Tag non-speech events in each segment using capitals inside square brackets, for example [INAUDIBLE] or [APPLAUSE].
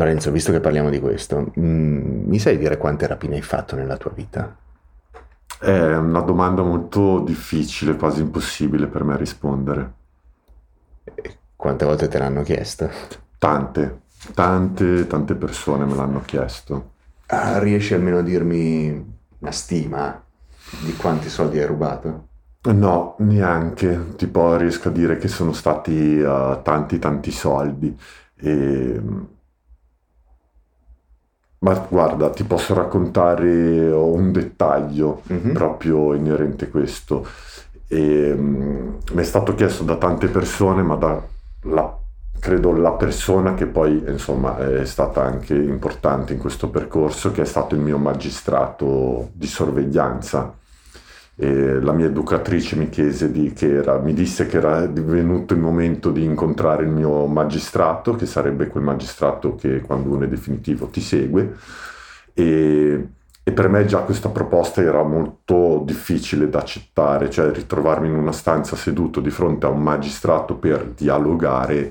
Lorenzo, visto che parliamo di questo, mm, mi sai dire quante rapine hai fatto nella tua vita? È una domanda molto difficile, quasi impossibile per me rispondere. E quante volte te l'hanno chiesto? Tante, tante, tante persone me l'hanno chiesto. Ah, riesci almeno a dirmi una stima di quanti soldi hai rubato? No, neanche. Tipo riesco a dire che sono stati uh, tanti, tanti soldi. E... Ma guarda, ti posso raccontare un dettaglio mm-hmm. proprio inerente a questo. E, um, mi è stato chiesto da tante persone, ma da la, credo la persona che poi insomma è stata anche importante in questo percorso, che è stato il mio magistrato di sorveglianza e la mia educatrice mi chiese di, che era, mi disse che era venuto il momento di incontrare il mio magistrato, che sarebbe quel magistrato che quando uno è definitivo ti segue. E, e per me già questa proposta era molto difficile da accettare, cioè ritrovarmi in una stanza seduto di fronte a un magistrato per dialogare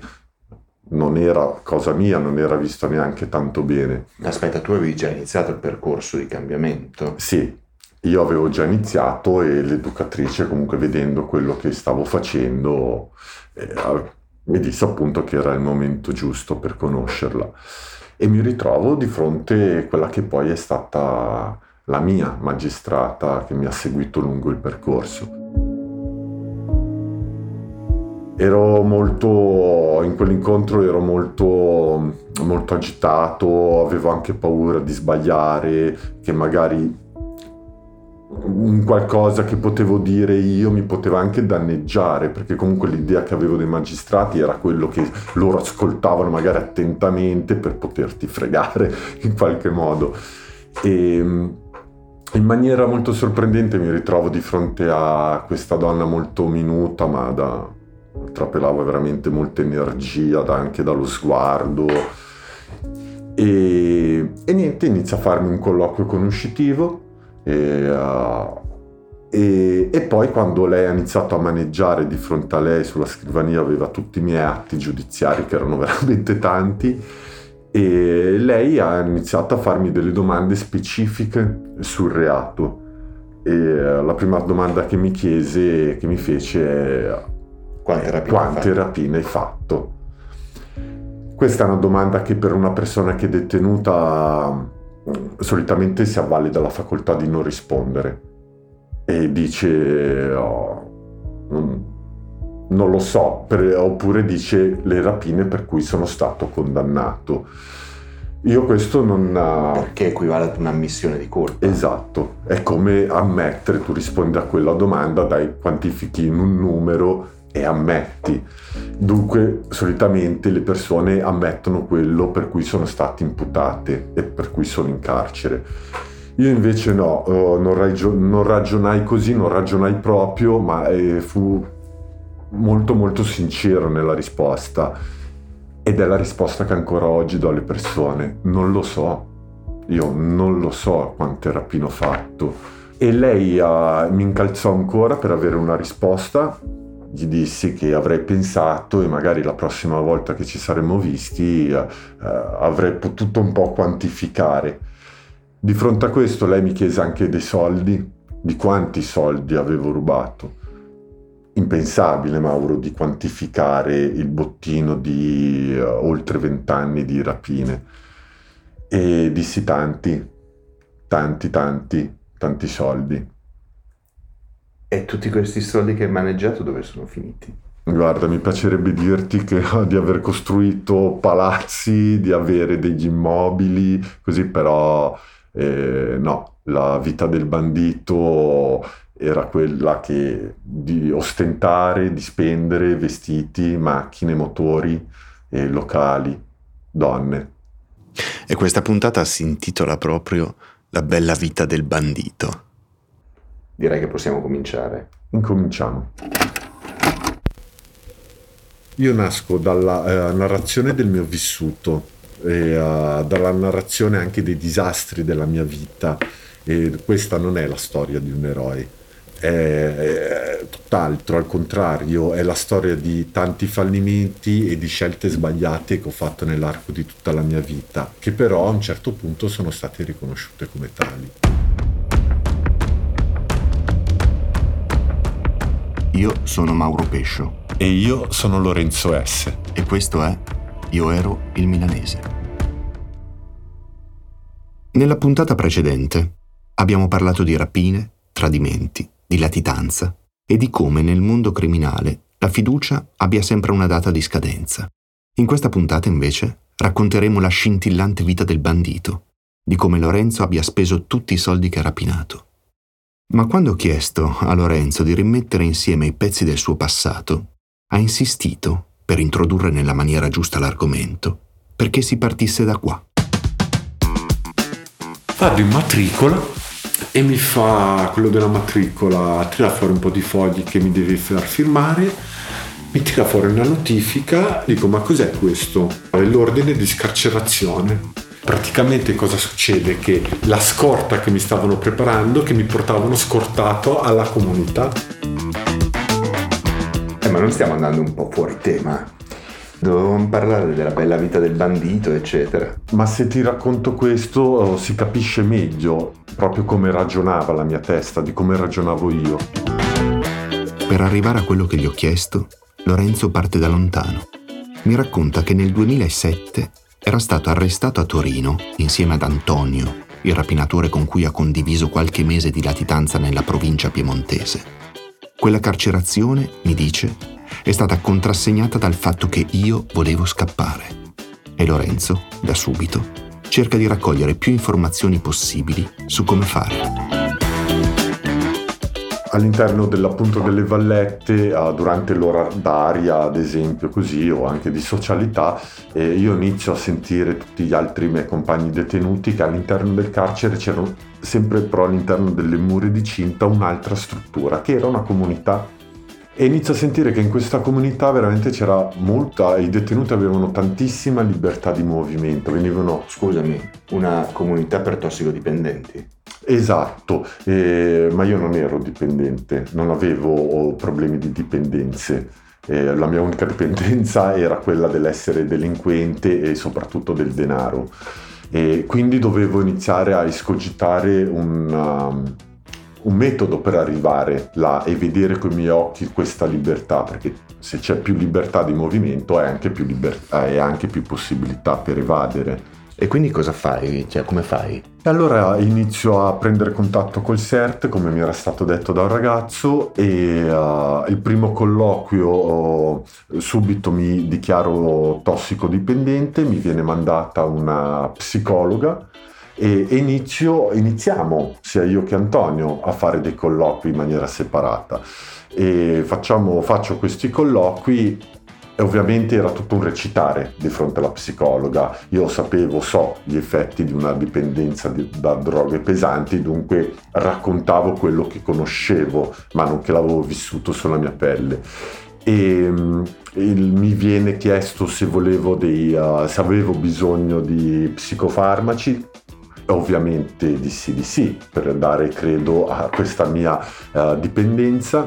non era cosa mia, non era vista neanche tanto bene. Aspetta, tu avevi già iniziato il percorso di cambiamento? Sì, io avevo già iniziato e l'educatrice comunque vedendo quello che stavo facendo eh, mi disse appunto che era il momento giusto per conoscerla e mi ritrovo di fronte a quella che poi è stata la mia magistrata che mi ha seguito lungo il percorso. Ero molto, in quell'incontro ero molto, molto agitato, avevo anche paura di sbagliare, che magari un qualcosa che potevo dire io mi poteva anche danneggiare, perché comunque l'idea che avevo dei magistrati era quello che loro ascoltavano magari attentamente per poterti fregare [LAUGHS] in qualche modo. E in maniera molto sorprendente mi ritrovo di fronte a questa donna molto minuta, ma da, trapelava veramente molta energia anche dallo sguardo. E, e niente, inizia a farmi un colloquio conoscitivo e, uh, e, e, poi quando lei ha iniziato a maneggiare di fronte a lei sulla scrivania aveva tutti i miei atti giudiziari che erano [LAUGHS] veramente tanti e lei ha iniziato a farmi delle domande specifiche sul reato e uh, la prima domanda che mi chiese, che mi fece è quante rapine, quante rapine hai fatto? Questa è una domanda che per una persona che è detenuta solitamente si avvale dalla facoltà di non rispondere e dice oh, non, non, lo so, per, oppure dice le rapine per cui sono stato condannato. Io questo non... Perché equivale ad un'ammissione di colpa. Esatto, è come ammettere, tu rispondi a quella domanda, dai, quantifichi in un numero e ammetti. Dunque, solitamente le persone ammettono quello per cui sono state imputate e per cui sono in carcere. Io invece no, oh, non, ragio- non, ragionai così, non ragionai proprio, ma eh, fu molto molto sincero nella risposta. Ed è la risposta che ancora oggi do alle persone. Non lo so, io non lo so quante rapine ho fatto. E lei uh, mi incalzò ancora per avere una risposta gli dissi che avrei pensato e magari la prossima volta che ci saremmo visti eh, avrei potuto un po' quantificare. Di fronte a questo lei mi chiese anche dei soldi, di quanti soldi avevo rubato. Impensabile, Mauro, di quantificare il bottino di uh, oltre vent'anni di rapine. E dissi tanti, tanti, tanti, tanti soldi. E tutti questi soldi che hai maneggiato dove sono finiti? Guarda, mi piacerebbe dirti che, [LAUGHS] di aver costruito palazzi, di avere degli immobili, così però eh, no, la vita del bandito era quella che di ostentare, di spendere vestiti, macchine, motori, eh, locali, donne. E questa puntata si intitola proprio La bella vita del bandito direi che possiamo cominciare. Incominciamo. Io nasco dalla eh, narrazione del mio vissuto, e, uh, dalla narrazione anche dei disastri della mia vita e questa non è la storia di un eroe, è tutt'altro, al contrario, è la storia di tanti fallimenti e di scelte sbagliate che ho fatto nell'arco di tutta la mia vita, che però a un certo punto sono state riconosciute come tali. Io sono Mauro Pescio. E io sono Lorenzo S. E questo è Io ero il milanese. Nella puntata precedente abbiamo parlato di rapine, tradimenti, di latitanza e di come nel mondo criminale la fiducia abbia sempre una data di scadenza. In questa puntata invece racconteremo la scintillante vita del bandito, di come Lorenzo abbia speso tutti i soldi che ha rapinato ma quando ho chiesto a Lorenzo di rimettere insieme i pezzi del suo passato, ha insistito, per introdurre nella maniera giusta l'argomento, perché si partisse da qua. Vado in matricola e mi fa quello della matricola, tira fuori un po' di fogli che mi devi far firmare, mi tira fuori una notifica, dico ma cos'è questo? È l'ordine di scarcerazione praticamente cosa succede? Che la scorta che mi stavano preparando, che mi portavano scortato alla comunità. Eh, ma non stiamo andando un po' fuori tema. Dovevamo parlare della bella vita del bandito, eccetera. Ma se ti racconto questo oh, si capisce meglio proprio come ragionava la mia testa, di come ragionavo io. Per arrivare a quello che gli ho chiesto, Lorenzo parte da lontano. Mi racconta che nel 2007 era stato arrestato a Torino insieme ad Antonio, il rapinatore con cui ha condiviso qualche mese di latitanza nella provincia piemontese. Quella carcerazione, mi dice, è stata contrassegnata dal fatto che io volevo scappare. E Lorenzo, da subito, cerca di raccogliere più informazioni possibili su come fare all'interno dell'appunto delle vallette, uh, durante l'ora d'aria, ad esempio, così, o anche di socialità, eh, io inizio a sentire tutti gli altri miei compagni detenuti che all'interno del carcere c'erano sempre però all'interno delle mura di cinta un'altra struttura, che era una comunità. E inizio a sentire che in questa comunità veramente c'era molta, i detenuti avevano tantissima libertà di movimento, venivano... Scusami, una comunità per tossicodipendenti? Esatto, eh, ma io non ero dipendente, non avevo problemi di dipendenze. Eh, la mia unica [LAUGHS] dipendenza era quella dell'essere delinquente e soprattutto del denaro. E quindi dovevo iniziare a escogitare un, um, un metodo per arrivare là e vedere con i miei occhi questa libertà, perché se c'è più libertà di movimento hai anche più, liber- hai anche più possibilità per evadere. E quindi cosa fai? Cioè, come fai? Allora inizio a prendere contatto col CERT, come mi era stato detto da un ragazzo, e uh, il primo colloquio uh, subito mi dichiaro tossicodipendente, mi viene mandata una psicologa e inizio, iniziamo, sia io che Antonio, a fare dei colloqui in maniera separata. E facciamo, faccio questi colloqui e ovviamente era tutto un recitare di fronte alla psicologa. Io sapevo, so gli effetti di una dipendenza di, da droghe pesanti, dunque raccontavo quello che conoscevo, ma non che l'avevo vissuto sulla mia pelle. E um, il, mi viene chiesto se, dei, uh, se avevo bisogno di psicofarmaci, ovviamente dissi di sì per dare credo a questa mia uh, dipendenza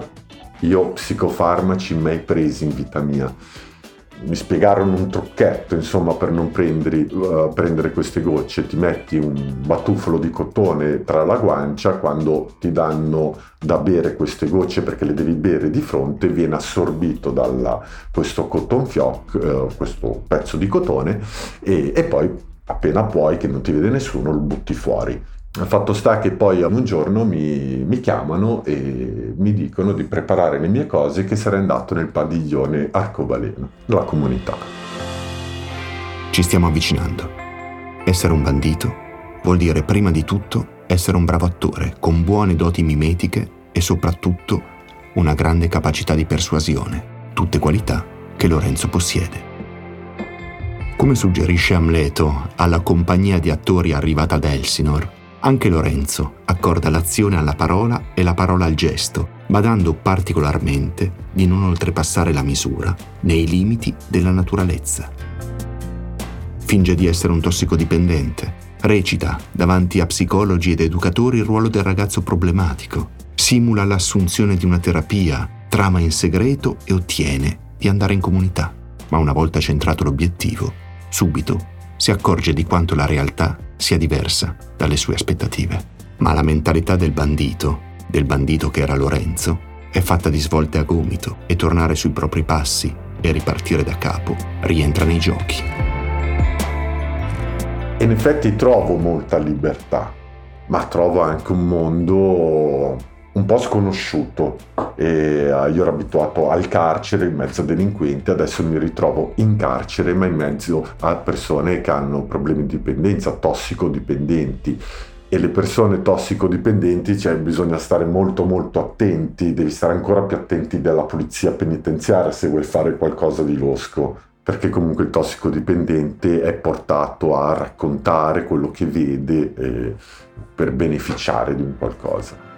io psicofarmaci mai presi in vita mia. Mi spiegarono un trucchetto, insomma, per non prendere, uh, prendere queste gocce. Ti metti un batuffolo di cotone tra la guancia, quando ti danno da bere queste gocce perché le devi bere di fronte, viene assorbito da questo cotton fioc, uh, questo pezzo di cotone, e, e poi appena puoi, che non ti vede nessuno, lo butti fuori. Fatto sta che poi un giorno mi, mi, chiamano e mi dicono di preparare le mie cose che sarei andato nel padiglione arcobaleno, della comunità. Ci stiamo avvicinando. Essere un bandito vuol dire prima di tutto essere un bravo attore con buone doti mimetiche e soprattutto una grande capacità di persuasione, tutte qualità che Lorenzo possiede. Come suggerisce Amleto alla compagnia di attori arrivata ad Elsinore, anche Lorenzo accorda l'azione alla parola e la parola al gesto, badando particolarmente di non oltrepassare la misura nei limiti della naturalezza. Finge di essere un tossicodipendente, recita davanti a psicologi ed educatori il ruolo del ragazzo problematico, si simula l'assunzione di una terapia, trama in segreto e ottiene di andare in comunità. Ma una volta centrato l'obiettivo, subito si accorge di quanto la realtà sia diversa dalle sue aspettative. Ma la mentalità del bandito, del bandito che era Lorenzo, è fatta di svolte a gomito e tornare sui propri passi e ripartire da capo rientra nei giochi. In effetti trovo molta libertà, ma trovo anche un mondo un po' sconosciuto. E eh, io ero abituato al carcere in mezzo a delinquenti, adesso mi ritrovo in carcere ma in mezzo a persone che hanno problemi di dipendenza, tossicodipendenti e le persone tossicodipendenti cioè, bisogna stare molto molto attenti, devi stare ancora più attenti della polizia penitenziaria se vuoi fare qualcosa di losco, perché comunque il tossicodipendente è portato a raccontare quello che vede eh, per beneficiare di un qualcosa.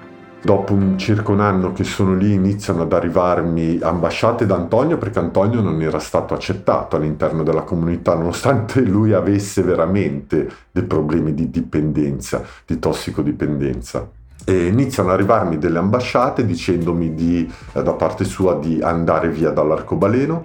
Dopo un circa un anno che sono lì iniziano ad arrivarmi ambasciate da Antonio perché Antonio non era stato accettato all'interno della comunità nonostante lui avesse veramente dei problemi di dipendenza, di tossicodipendenza. E iniziano ad arrivarmi delle ambasciate dicendomi di, eh, da parte sua di andare via dall'arcobaleno,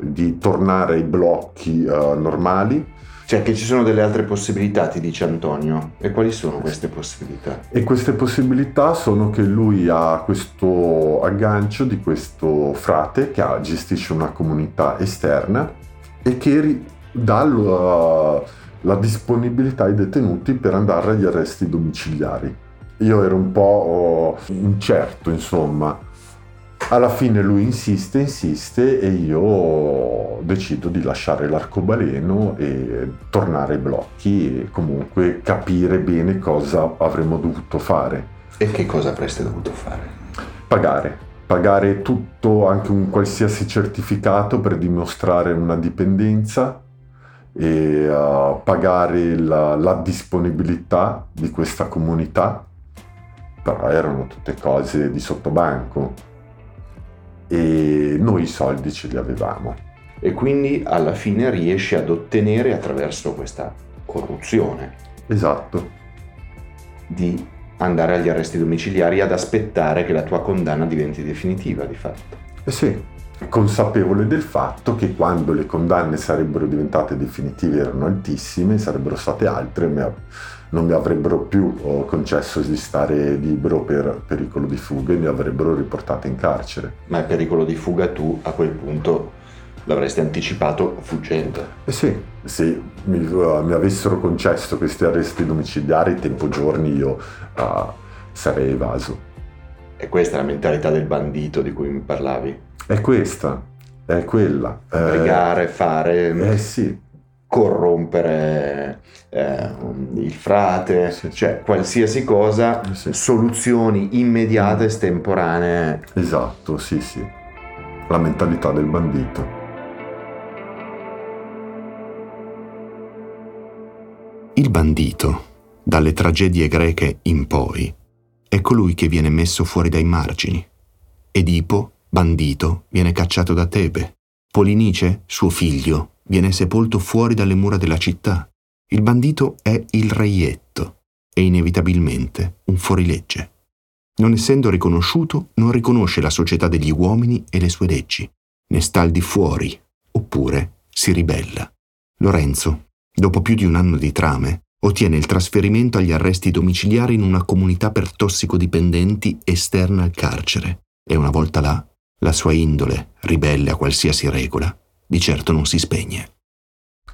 di tornare ai blocchi uh, normali, cioè che ci sono delle altre possibilità, ti dice Antonio. E quali sono queste possibilità? E queste possibilità sono che lui ha questo aggancio di questo frate che ha, gestisce una comunità esterna e che dà la, la disponibilità ai detenuti per andare agli arresti domiciliari. Io ero un po' incerto, insomma, alla fine lui insiste, insiste e io decido di lasciare l'arcobaleno e tornare ai blocchi e comunque capire bene cosa avremmo dovuto fare. E che cosa avreste dovuto fare? Pagare. Pagare tutto, anche un qualsiasi certificato per dimostrare una dipendenza e uh, pagare la, la disponibilità di questa comunità, però erano tutte cose di sottobanco e noi i soldi ce li avevamo. E quindi alla fine riesci ad ottenere attraverso questa corruzione. Esatto. Di andare agli arresti domiciliari ad aspettare che la tua condanna diventi definitiva di fatto. Eh sì, consapevole del fatto che quando le condanne sarebbero diventate definitive erano altissime, sarebbero state altre, ma non mi avrebbero più oh, concesso di stare libero per pericolo di fuga e mi avrebbero riportato in carcere. Ma il pericolo di fuga tu a quel punto l'avresti anticipato fuggendo. Eh sì, se mi, uh, mi avessero concesso questi arresti domiciliari, tempo giorni io uh, sarei evaso. E questa è la mentalità del bandito di cui mi parlavi? È questa, è quella. Brigare, eh, fare... Eh sì. Corrompere eh, il frate, sì. cioè qualsiasi cosa, sì. soluzioni immediate, mm. estemporanee. Esatto, sì, sì. La mentalità del bandito. Il bandito, dalle tragedie greche in poi, è colui che viene messo fuori dai margini. Edipo bandito, viene cacciato da Tebe. Polinice, suo figlio, viene sepolto fuori dalle mura della città. Il bandito è il reietto e inevitabilmente un fuorilegge. Non essendo riconosciuto, non riconosce la società degli uomini e le sue leggi, ne sta al di fuori, oppure si ribella. Lorenzo, dopo più di un anno di trame, ottiene il trasferimento agli arresti domiciliari in una comunità per tossicodipendenti esterna al carcere e una volta là la sua indole, ribelle a qualsiasi regola, di certo non si spegne.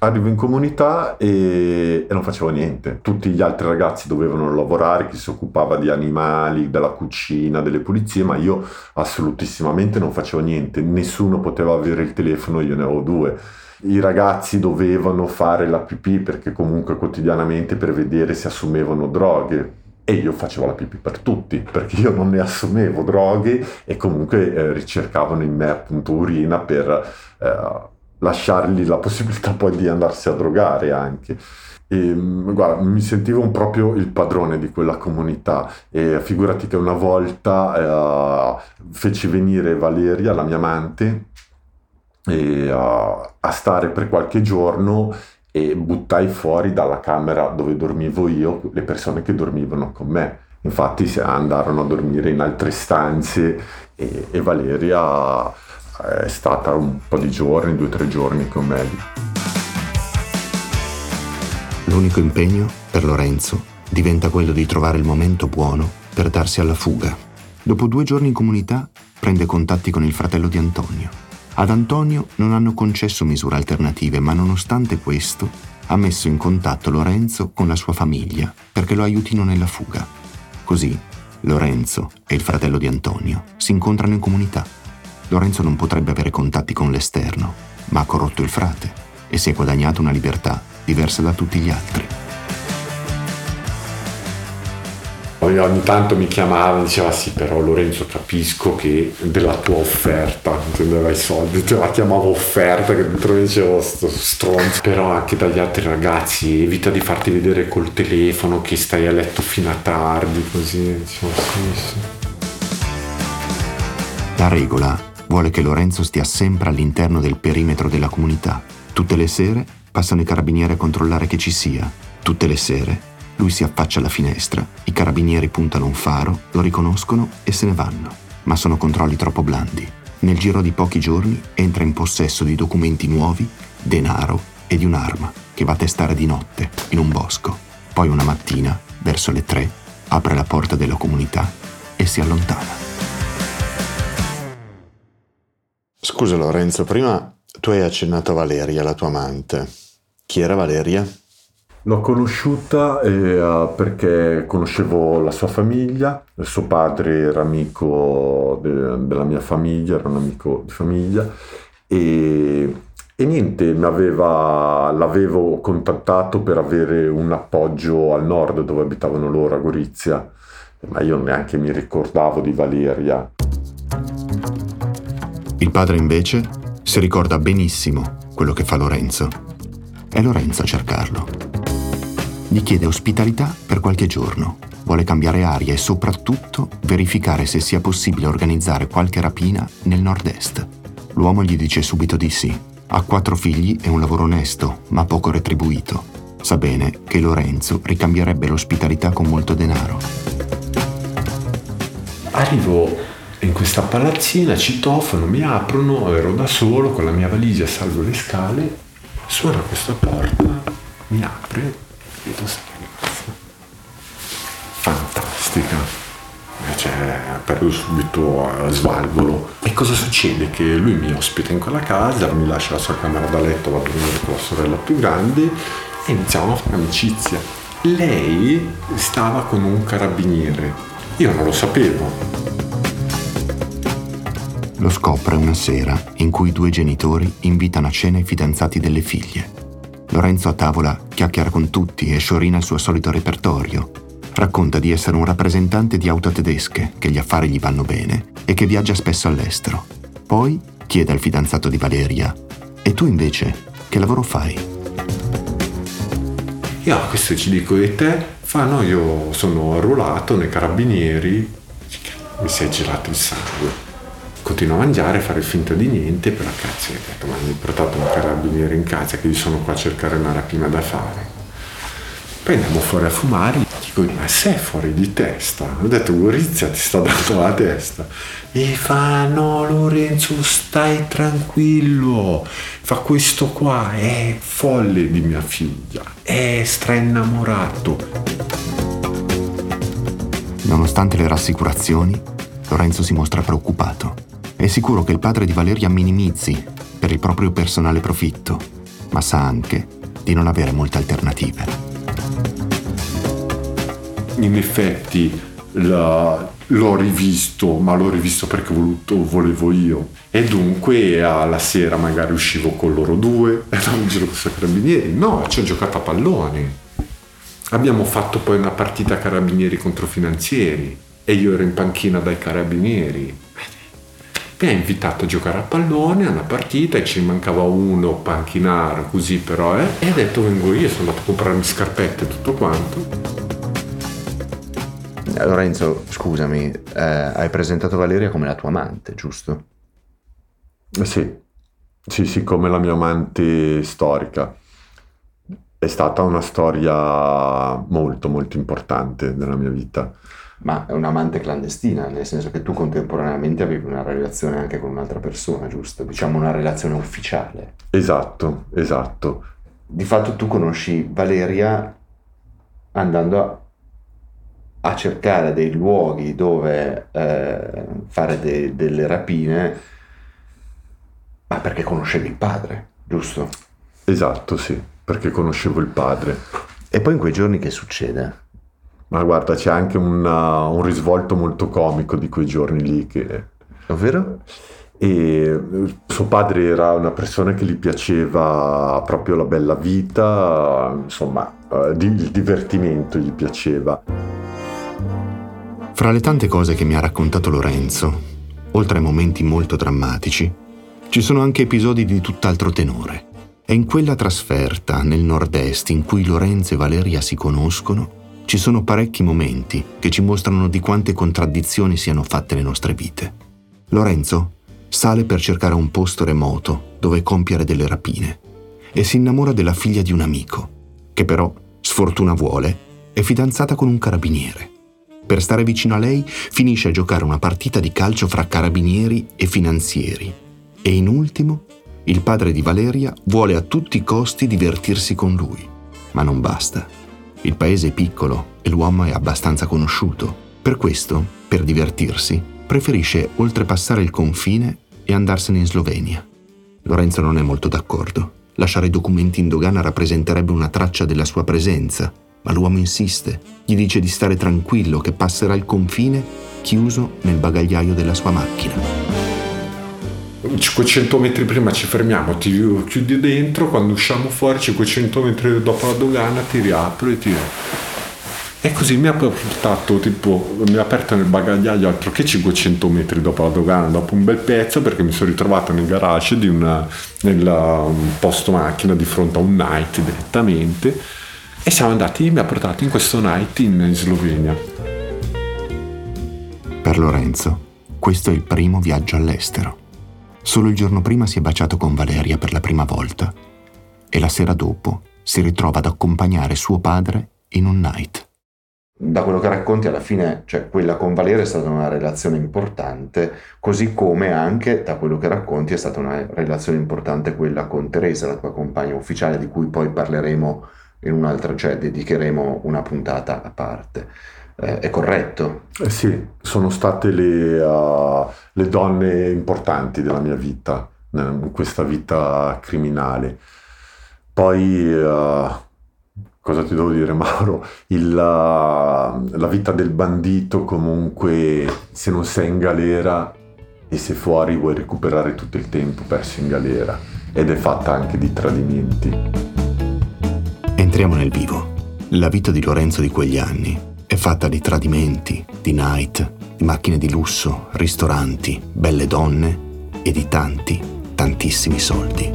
Arrivo in comunità e, e, non facevo niente. Tutti gli altri ragazzi dovevano lavorare, chi si occupava di animali, della cucina, delle pulizie, ma io assolutissimamente non facevo niente. Nessuno poteva avere il telefono, io ne avevo due. I ragazzi dovevano fare la pipì perché comunque quotidianamente per vedere se assumevano droghe e io facevo la pipì per tutti perché io non ne assumevo droghe e comunque eh, ricercavano in me appunto urina per eh, lasciargli la possibilità poi di andarsi a drogare anche. E, mm, guarda, mi sentivo proprio il padrone di quella comunità e figurati che una volta eh, feci venire Valeria, la mia amante, e, uh, a stare per qualche giorno e buttai fuori dalla camera dove dormivo io le persone che dormivano con me Infatti andarono a dormire in altre stanze e, e Valeria è stata un po' di giorni, due o tre giorni con me. L'unico impegno per Lorenzo diventa quello di trovare il momento buono per darsi alla fuga. Dopo due giorni in comunità prende contatti con il fratello di Antonio. Ad Antonio non hanno concesso misure alternative, ma nonostante questo ha messo in contatto Lorenzo con la sua famiglia perché lo aiutino nella fuga. Così Lorenzo e il fratello di Antonio si incontrano in comunità. Lorenzo non potrebbe avere contatti con l'esterno, ma ha corrotto il frate e si è guadagnato una libertà diversa da tutti gli altri. Ogni tanto mi chiamava e diceva sì però Lorenzo capisco che della tua offerta intendeva i soldi. Te la chiamavo offerta che dentro dicevo sto stronzo. Però anche dagli altri ragazzi evita di farti vedere col telefono che stai a letto fino a tardi così dicevo sì sì. La regola vuole che Lorenzo stia sempre all'interno del perimetro della comunità. Tutte le sere passano i carabinieri a controllare che ci sia. Tutte le sere lui si affaccia alla finestra, i carabinieri puntano un faro, lo riconoscono e se ne vanno. Ma sono controlli troppo blandi. Nel giro di pochi giorni entra in possesso di documenti nuovi, denaro e di un'arma che va a testare di notte in un bosco. Poi una mattina, verso le tre, apre la porta della comunità e si allontana. Scusa Lorenzo, prima tu hai accennato a Valeria, la tua amante. Chi era Valeria? L'ho conosciuta eh, perché conoscevo la sua famiglia, il suo padre era amico de- della mia famiglia, era un amico di famiglia e, e niente, aveva, l'avevo contattato per avere un appoggio al nord dove abitavano loro, a Gorizia, ma io neanche mi ricordavo di Valeria. Il padre invece si ricorda benissimo quello che fa Lorenzo. È Lorenzo a cercarlo. Gli chiede ospitalità per qualche giorno. Vuole cambiare aria e soprattutto verificare se sia possibile organizzare qualche rapina nel nord-est. L'uomo gli dice subito di sì. Ha quattro figli e un lavoro onesto, ma poco retribuito. Sa bene che Lorenzo ricambierebbe l'ospitalità con molto denaro. Arrivo in questa palazzina, citofono, mi aprono, ero da solo con la mia valigia, salgo le scale, suona questa porta, mi apre fantastica cioè perdo subito a svalvolo. E cosa succede? che lui mi ospita in quella casa mi lascia la sua camera da letto va a dormire con la sorella più grande e iniziamo a fare amicizia. Lei stava con un carabiniere. Io non lo sapevo. Lo scopre una sera in cui i due genitori invitano a cena i fidanzati delle figlie Lorenzo a tavola chiacchiera con tutti e sciorina il suo solito repertorio. Racconta di essere un rappresentante di auto tedesche, che gli affari gli vanno bene e che viaggia spesso all'estero. Poi chiede al fidanzato di Valeria: E tu invece, che lavoro fai? Io a questo ci dico e te? Fa no, io sono arruolato nei carabinieri. Mi si è girato il sangue continuo a mangiare, a fare finta di niente, però cazzo, mi hai portato un carabiniere in casa che io sono qua a cercare una rapina da fare. Poi andiamo fuori a fumare, dico, ma sei fuori di testa? Ho detto, Gorizia ti sta dando la testa. E fa, no Lorenzo, stai tranquillo, fa questo qua, è folle di mia figlia, è stra innamorato. Nonostante le rassicurazioni, Lorenzo si mostra preoccupato. È sicuro che il padre di Valeria minimizzi per il proprio personale profitto, ma sa anche di non avere molte alternative. In effetti la, l'ho rivisto, ma l'ho rivisto perché voluto, volevo io. E dunque alla sera magari uscivo con loro due, [LAUGHS] andavo in giro con i carabinieri. No, ci ho giocato a pallone. Abbiamo fatto poi una partita carabinieri contro finanzieri e io ero in panchina dai carabinieri mi ha invitato a giocare a pallone, a una partita e ci mancava uno panchinaro così però eh, e ha detto vengo io, sono andato a comprarmi scarpette e tutto quanto. Eh, Lorenzo, scusami, eh, hai presentato Valeria come la tua amante, giusto? Eh, sì, sì, sì, come la mia amante storica. È stata una storia molto, molto importante nella mia vita ma è un'amante clandestina, nel senso che tu contemporaneamente avevi una relazione anche con un'altra persona, giusto? Diciamo una relazione ufficiale. Esatto, esatto. Di fatto tu conosci Valeria andando a, a cercare dei luoghi dove eh, fare de, delle rapine, ma perché conoscevi il padre, giusto? Esatto, sì, perché conoscevo il padre. E poi in quei giorni che succede? Ma guarda, c'è anche una, un risvolto molto comico di quei giorni lì che... Ovvero? E suo padre era una persona che gli piaceva proprio la bella vita, insomma, eh, il divertimento gli piaceva. Fra le tante cose che mi ha raccontato Lorenzo, oltre ai momenti molto drammatici, ci sono anche episodi di tutt'altro tenore. È in quella trasferta nel nord-est in cui Lorenzo e Valeria si conoscono ci sono parecchi momenti che ci mostrano di quante contraddizioni siano fatte le nostre vite. Lorenzo sale per cercare un posto remoto dove compiere delle rapine e si innamora della figlia di un amico, che però, sfortuna vuole, è fidanzata con un carabiniere. Per stare vicino a lei finisce a giocare una partita di calcio fra carabinieri e finanzieri e in ultimo il padre di Valeria vuole a tutti i costi divertirsi con lui, ma non basta il paese è piccolo e l'uomo è abbastanza conosciuto. Per questo, per divertirsi, preferisce oltrepassare il confine e andarsene in Slovenia. Lorenzo non è molto d'accordo. Lasciare i documenti in dogana rappresenterebbe una traccia della sua presenza, ma l'uomo insiste. Gli dice di stare tranquillo che passerà il confine chiuso nel bagagliaio della sua macchina. 500 metri prima ci fermiamo, ti chiudi dentro, quando usciamo fuori 500 metri dopo la dogana ti riapro e ti... E così mi ha portato, tipo, mi ha aperto nel bagagliaio altro che 500 metri dopo la dogana, dopo un bel pezzo, perché mi sono ritrovato nel garage di una, nel um, posto macchina di fronte a un night direttamente. E siamo andati, mi ha portato in questo night in, in Slovenia. Per Lorenzo, questo è il primo viaggio all'estero. Solo il giorno prima si è baciato con Valeria per la prima volta e la sera dopo si ritrova ad accompagnare suo padre in un night. Da quello che racconti alla fine, cioè quella con Valeria è stata una relazione importante, così come anche da quello che racconti è stata una relazione importante quella con Teresa, la tua compagna ufficiale, di cui poi parleremo in un'altra, cioè dedicheremo una puntata a parte eh, è corretto. Eh sì, sono state le, uh, le, donne importanti della mia vita, in questa vita criminale. Poi, uh, cosa ti devo dire [LAUGHS] Mauro? Il, uh, la vita del bandito comunque, se non sei in galera e se fuori vuoi recuperare tutto il tempo perso in galera ed è fatta anche di tradimenti. Entriamo nel vivo. La vita di Lorenzo di quegli anni è fatta di tradimenti, di night, di macchine di lusso, ristoranti, belle donne e di tanti, tantissimi soldi.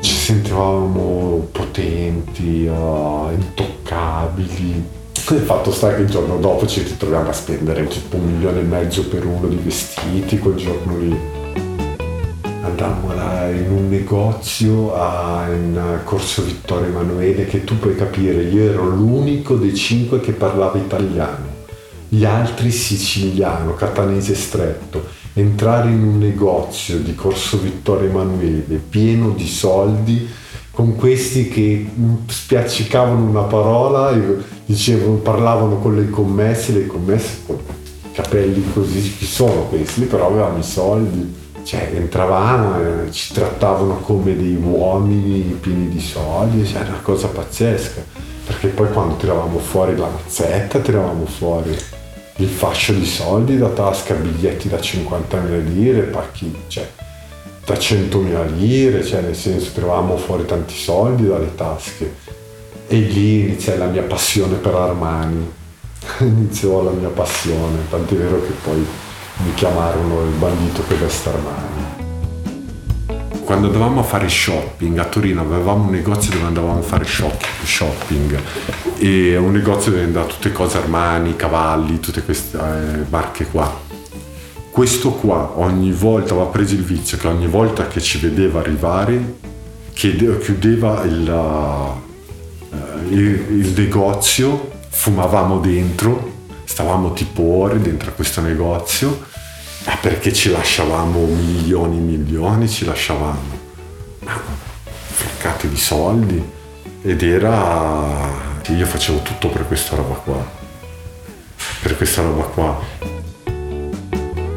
Ci sentivamo potenti, uh, intoccabili. Il fatto sta che il giorno dopo ci ritroviamo a spendere tipo un milione e mezzo per uno di vestiti quel giorno lì andammo là in un negozio a, in Corso Vittorio Emanuele che tu puoi capire, io ero l'unico dei cinque che parlava italiano, gli altri siciliano, catanese stretto. Entrare in un negozio di Corso Vittorio Emanuele pieno di soldi con questi che spiaccicavano una parola, dicevano, parlavano con le commesse, le commesse con capelli così, chi sono questi? Però avevano i soldi cioè entravamo, ci trattavano come dei uomini pieni di soldi, cioè una cosa pazzesca, perché poi quando tiravamo fuori la mazzetta, tiravamo fuori il fascio di soldi da tasca, biglietti da 50.000 lire, pacchi, cioè da 100.000 lire, cioè nel senso tiravamo fuori tanti soldi dalle tasche. E lì iniziai la mia passione per Armani, [LAUGHS] iniziò la mia passione, tant'è vero che poi mi chiamarono il bandito che veste Armani. Quando andavamo a fare shopping a Torino avevamo un negozio dove andavamo a fare shopping e un negozio dove andava tutte cose Armani, cavalli, tutte queste eh, marche qua. Questo qua ogni volta aveva preso il vizio che ogni volta che ci vedeva arrivare chiudeva il, uh, il, il negozio fumavamo dentro, stavamo tipo ore dentro a questo negozio, ma perché ci lasciavamo milioni e milioni, ci lasciavamo flaccati di soldi ed era... Io facevo tutto per questa roba qua, per questa roba qua.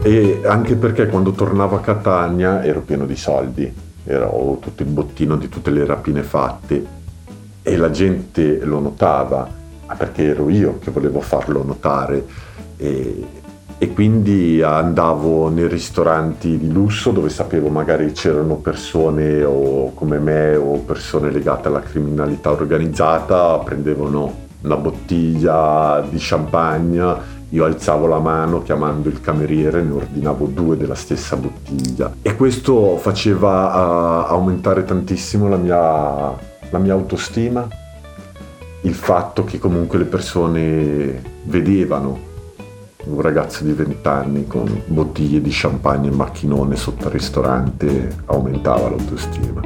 E anche perché quando tornavo a Catania ero pieno di soldi, ero tutto il bottino di tutte le rapine fatte e la gente lo notava, perché ero io che volevo farlo notare. E, e quindi andavo nei ristoranti di lusso dove sapevo magari c'erano persone o come me o persone legate alla criminalità organizzata, prendevano una bottiglia di champagne, io alzavo la mano chiamando il cameriere, ne ordinavo due della stessa bottiglia. E questo faceva uh, aumentare tantissimo la mia, la mia autostima, il fatto che comunque le persone vedevano un ragazzo di 20 anni con bottiglie di champagne e macchinone sotto al ristorante aumentava l'autostima.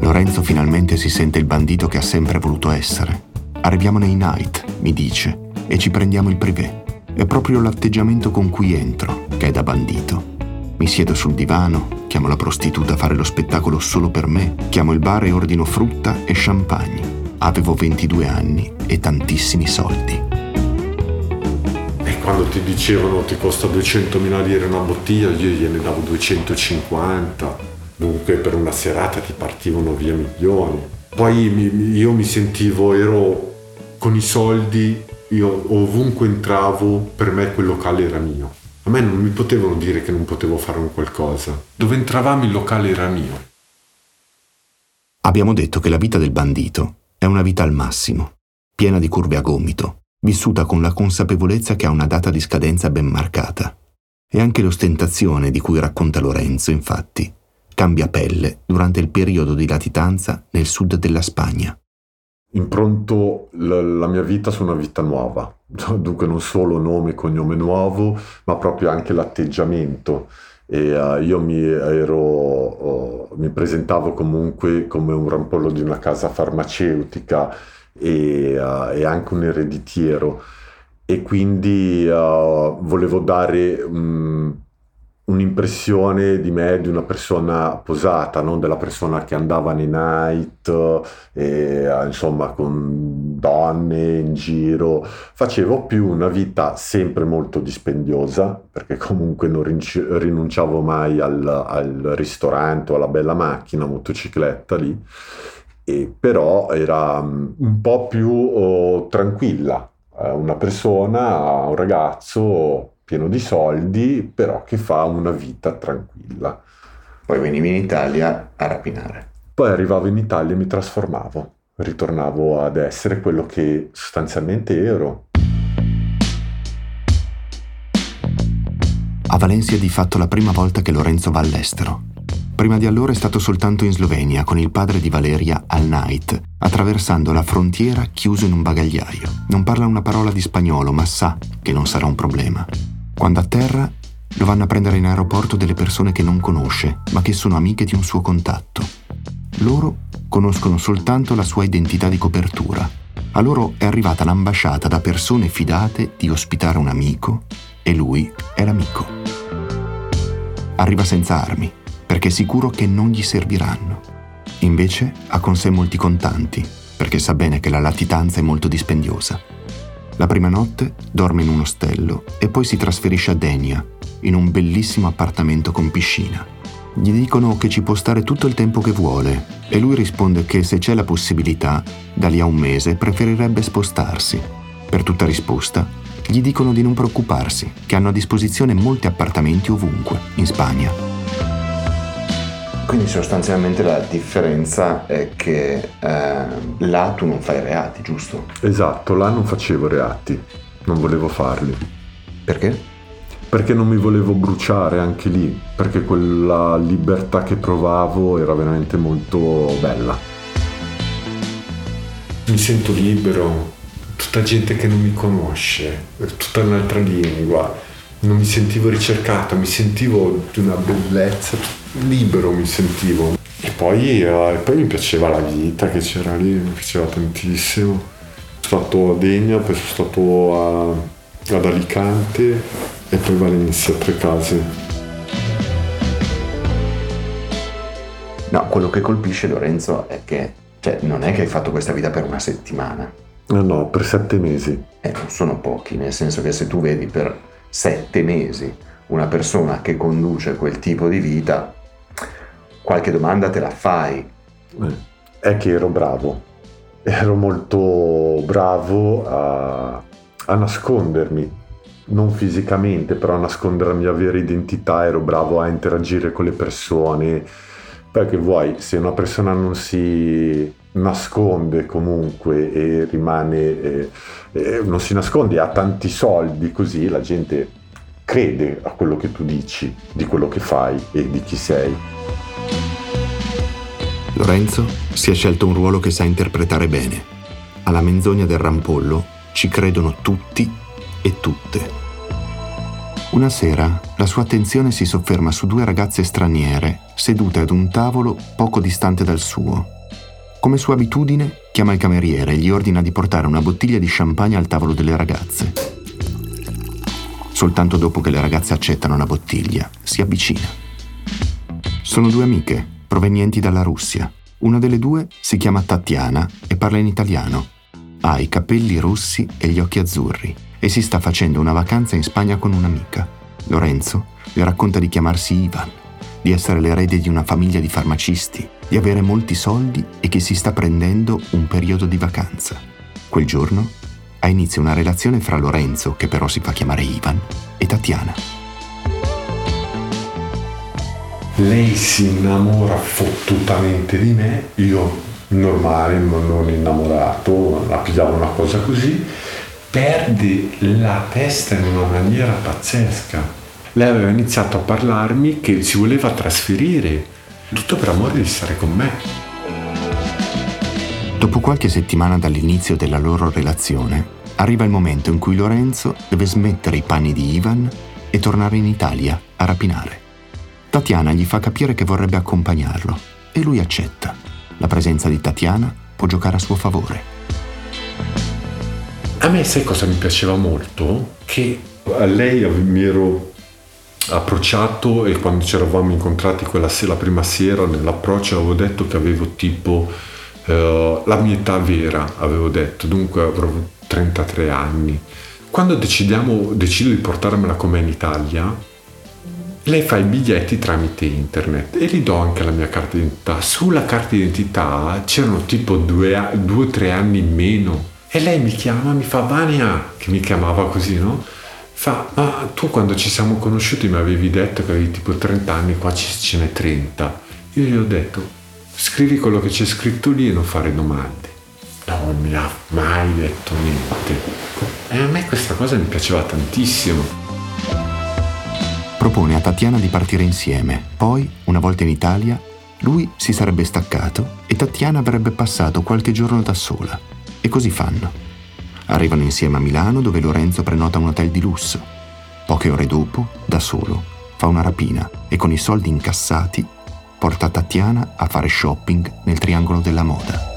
Lorenzo finalmente si sente il bandito che ha sempre voluto essere. Arriviamo nei night, mi dice, e ci prendiamo il privé. È proprio l'atteggiamento con cui entro, che è da bandito. Mi siedo sul divano, chiamo la prostituta a fare lo spettacolo solo per me, chiamo il bar e ordino frutta e champagne. Avevo 22 anni e tantissimi soldi quando ti dicevano ti costa 200.000 lire una bottiglia, io gliene davo 250, dunque per una serata ti partivano via milioni. Poi io mi sentivo, ero con i soldi, io ovunque entravo, per me quel locale era mio. A me non mi potevano dire che non potevo fare un qualcosa. Dove entravamo il locale era mio. Abbiamo detto che la vita del bandito è una vita al massimo, piena di curve a gomito, vissuta con la consapevolezza che ha una data di scadenza ben marcata. E anche l'ostentazione di cui racconta Lorenzo, infatti, cambia pelle durante il periodo di latitanza nel sud della Spagna. Impronto la, la mia vita su una vita nuova, [LAUGHS] dunque non solo nome e cognome nuovo, ma proprio anche l'atteggiamento. E, uh, io mi, ero, uh, mi presentavo comunque come un rampollo di una casa farmaceutica e, uh, e anche un ereditiero. E quindi uh, volevo dare um, un'impressione di me di una persona posata, non della persona che andava nei night, e, uh, insomma con donne in giro. Facevo più una vita sempre molto dispendiosa, perché comunque non rinunciavo mai al, al ristorante o alla bella macchina, motocicletta lì e però era mm, un po' più oh, tranquilla, eh, una persona, un ragazzo pieno di soldi, però che fa una vita tranquilla. Poi venivi in Italia a rapinare. Poi arrivavo in Italia e mi trasformavo, ritornavo ad essere quello che sostanzialmente ero. A Valencia è di fatto la prima volta che Lorenzo va all'estero. Prima di allora è stato soltanto in Slovenia con il padre di Valeria al night, attraversando la frontiera chiuso in un bagagliaio. Non parla una parola di spagnolo, ma sa che non sarà un problema. Quando atterra, lo vanno a prendere in aeroporto delle persone che non conosce, ma che sono amiche di un suo contatto. Loro conoscono soltanto la sua identità di copertura. A loro è arrivata l'ambasciata da persone fidate di ospitare un amico e lui è l'amico. Arriva senza armi perché è sicuro che non gli serviranno. Invece ha con sé molti contanti, perché sa bene che la latitanza è molto dispendiosa. La prima notte dorme in un ostello e poi si trasferisce a Denia, in un bellissimo appartamento con piscina. Gli dicono che ci può stare tutto il tempo che vuole e lui risponde che se c'è la possibilità, da lì a un mese preferirebbe spostarsi. Per tutta risposta, gli dicono di non preoccuparsi, che hanno a disposizione molti appartamenti ovunque, in Spagna. Quindi sostanzialmente la differenza è che eh, là tu non fai reati, giusto? Esatto, là non facevo reati, non volevo farli. Perché? Perché non mi volevo bruciare anche lì, perché quella libertà che provavo era veramente molto bella. Mi sento libero, tutta gente che non mi conosce, tutta un'altra lingua, non mi sentivo ricercato, mi sentivo di una bellezza libero mi sentivo. E poi, eh, poi mi piaceva la vita che c'era lì, mi piaceva tantissimo. Sono stato a Degna, poi sono stato a, ad Alicante e poi Valencia, tre case. No, quello che colpisce Lorenzo è che cioè, non è che hai fatto questa vita per una settimana. No, no, per sette mesi. Eh, non sono pochi, nel senso che se tu vedi per sette mesi una persona che conduce quel tipo di vita, qualche domanda te la fai. Eh, è che ero bravo, ero molto bravo a, a nascondermi, non fisicamente, però a nascondere la mia vera identità, ero bravo a interagire con le persone, perché vuoi, se una persona non si nasconde comunque e rimane, eh, eh, non si nasconde, ha tanti soldi, così la gente crede a quello che tu dici, di quello che fai e di chi sei. Lorenzo si è scelto un ruolo che sa interpretare bene. Alla menzogna del rampollo ci credono tutti e tutte. Una sera la sua attenzione si sofferma su due ragazze straniere sedute ad un tavolo poco distante dal suo. Come sua abitudine, chiama il cameriere e gli ordina di portare una bottiglia di champagne al tavolo delle ragazze. Soltanto dopo che le ragazze accettano la bottiglia, si avvicina. Sono due amiche, provenienti dalla Russia. Una delle due si chiama Tatiana e parla in italiano. Ha i capelli rossi e gli occhi azzurri e si sta facendo una vacanza in Spagna con un'amica. Lorenzo le racconta di chiamarsi Ivan, di essere l'erede di una famiglia di farmacisti, di avere molti soldi e che si sta prendendo un periodo di vacanza. Quel giorno ha inizio una relazione fra Lorenzo, che però si fa chiamare Ivan, e Tatiana. Lei si innamora fottutamente di me, io normale, non innamorato, la pigliavo una cosa così, perde la testa in una maniera pazzesca. Lei aveva iniziato a parlarmi che si voleva trasferire, tutto per amore di stare con me. Dopo qualche settimana dall'inizio della loro relazione, arriva il momento in cui Lorenzo deve smettere i panni di Ivan e tornare in Italia a rapinare. Tatiana gli fa capire che vorrebbe accompagnarlo e lui accetta. La presenza di Tatiana può giocare a suo favore. A me sai cosa mi piaceva molto? Che a lei mi ero approcciato e quando ci eravamo incontrati quella sera, la prima sera nell'approccio avevo detto che avevo tipo uh, la mia età vera, avevo detto, dunque avrò 33 anni. Quando decidiamo, decido di portarmela con me in Italia, lei fa i biglietti tramite internet e gli do anche la mia carta d'identità. Sulla carta d'identità c'erano tipo due o tre anni in meno e lei mi chiama, mi fa Vania, che mi chiamava così, no? Fa, ma tu quando ci siamo conosciuti mi avevi detto che avevi tipo 30 anni, qua ce n'è 30. Io gli ho detto, scrivi quello che c'è scritto lì e non fare domande. Non mi ha mai detto niente. E a me questa cosa mi piaceva tantissimo. Propone a Tatiana di partire insieme. Poi, una volta in Italia, lui si sarebbe staccato e Tatiana avrebbe passato qualche giorno da sola. E così fanno. Arrivano insieme a Milano dove Lorenzo prenota un hotel di lusso. Poche ore dopo, da solo, fa una rapina e con i soldi incassati porta Tatiana a fare shopping nel triangolo della moda.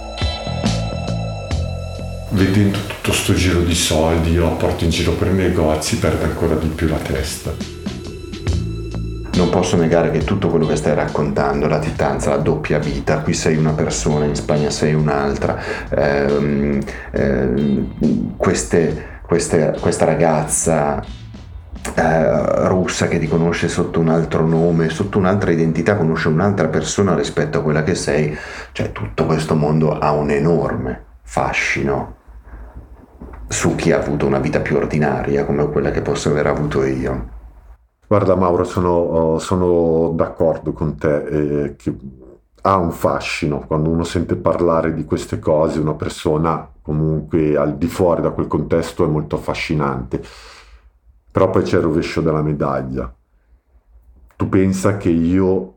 Vedendo tutto sto giro di soldi, io la porto in giro per i negozi, perde ancora di più la testa non posso negare che tutto quello che stai raccontando, la titanza, la doppia vita, qui sei una persona, in Spagna sei un'altra, ehm, ehm, queste, queste, questa ragazza eh, russa che ti conosce sotto un altro nome, sotto un'altra identità, conosce un'altra persona rispetto a quella che sei, cioè tutto questo mondo ha un enorme fascino su chi ha avuto una vita più ordinaria come quella che posso aver avuto io. Guarda Mauro, sono, sono d'accordo con te, eh, che ha un fascino quando uno sente parlare di queste cose, una persona comunque al di fuori da quel contesto è molto affascinante. Però poi c'è il rovescio della medaglia. Tu pensa che io,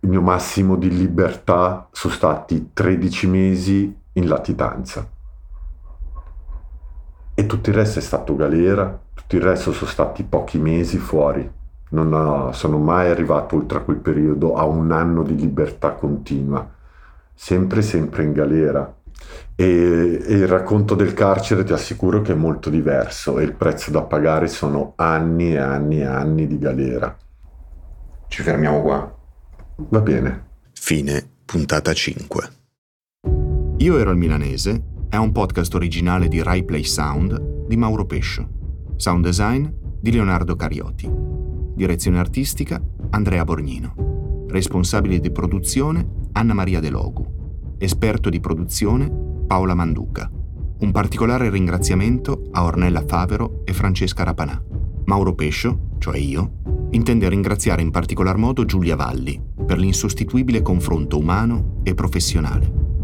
il mio massimo di libertà sono stati 13 mesi in latitanza. E tutto il resto è stato galera, tutto il resto sono stati pochi mesi fuori non ho, sono mai arrivato oltre quel periodo a un anno di libertà continua, sempre sempre in galera. E, e, il racconto del carcere ti assicuro che è molto diverso e il prezzo da pagare sono anni e anni e anni di galera. Ci fermiamo qua. Va bene. Fine puntata 5. Io ero il milanese è un podcast originale di Rai Play Sound di Mauro Pescio. Sound design di Leonardo Carioti. Direzione artistica Andrea Borgnino. Responsabile di produzione Anna Maria De Logu. Esperto di produzione Paola Manduca. Un particolare ringraziamento a Ornella Favero e Francesca Rapanà. Mauro Pescio, cioè io, intende ringraziare in particolar modo Giulia Valli per l'insostituibile confronto umano e professionale.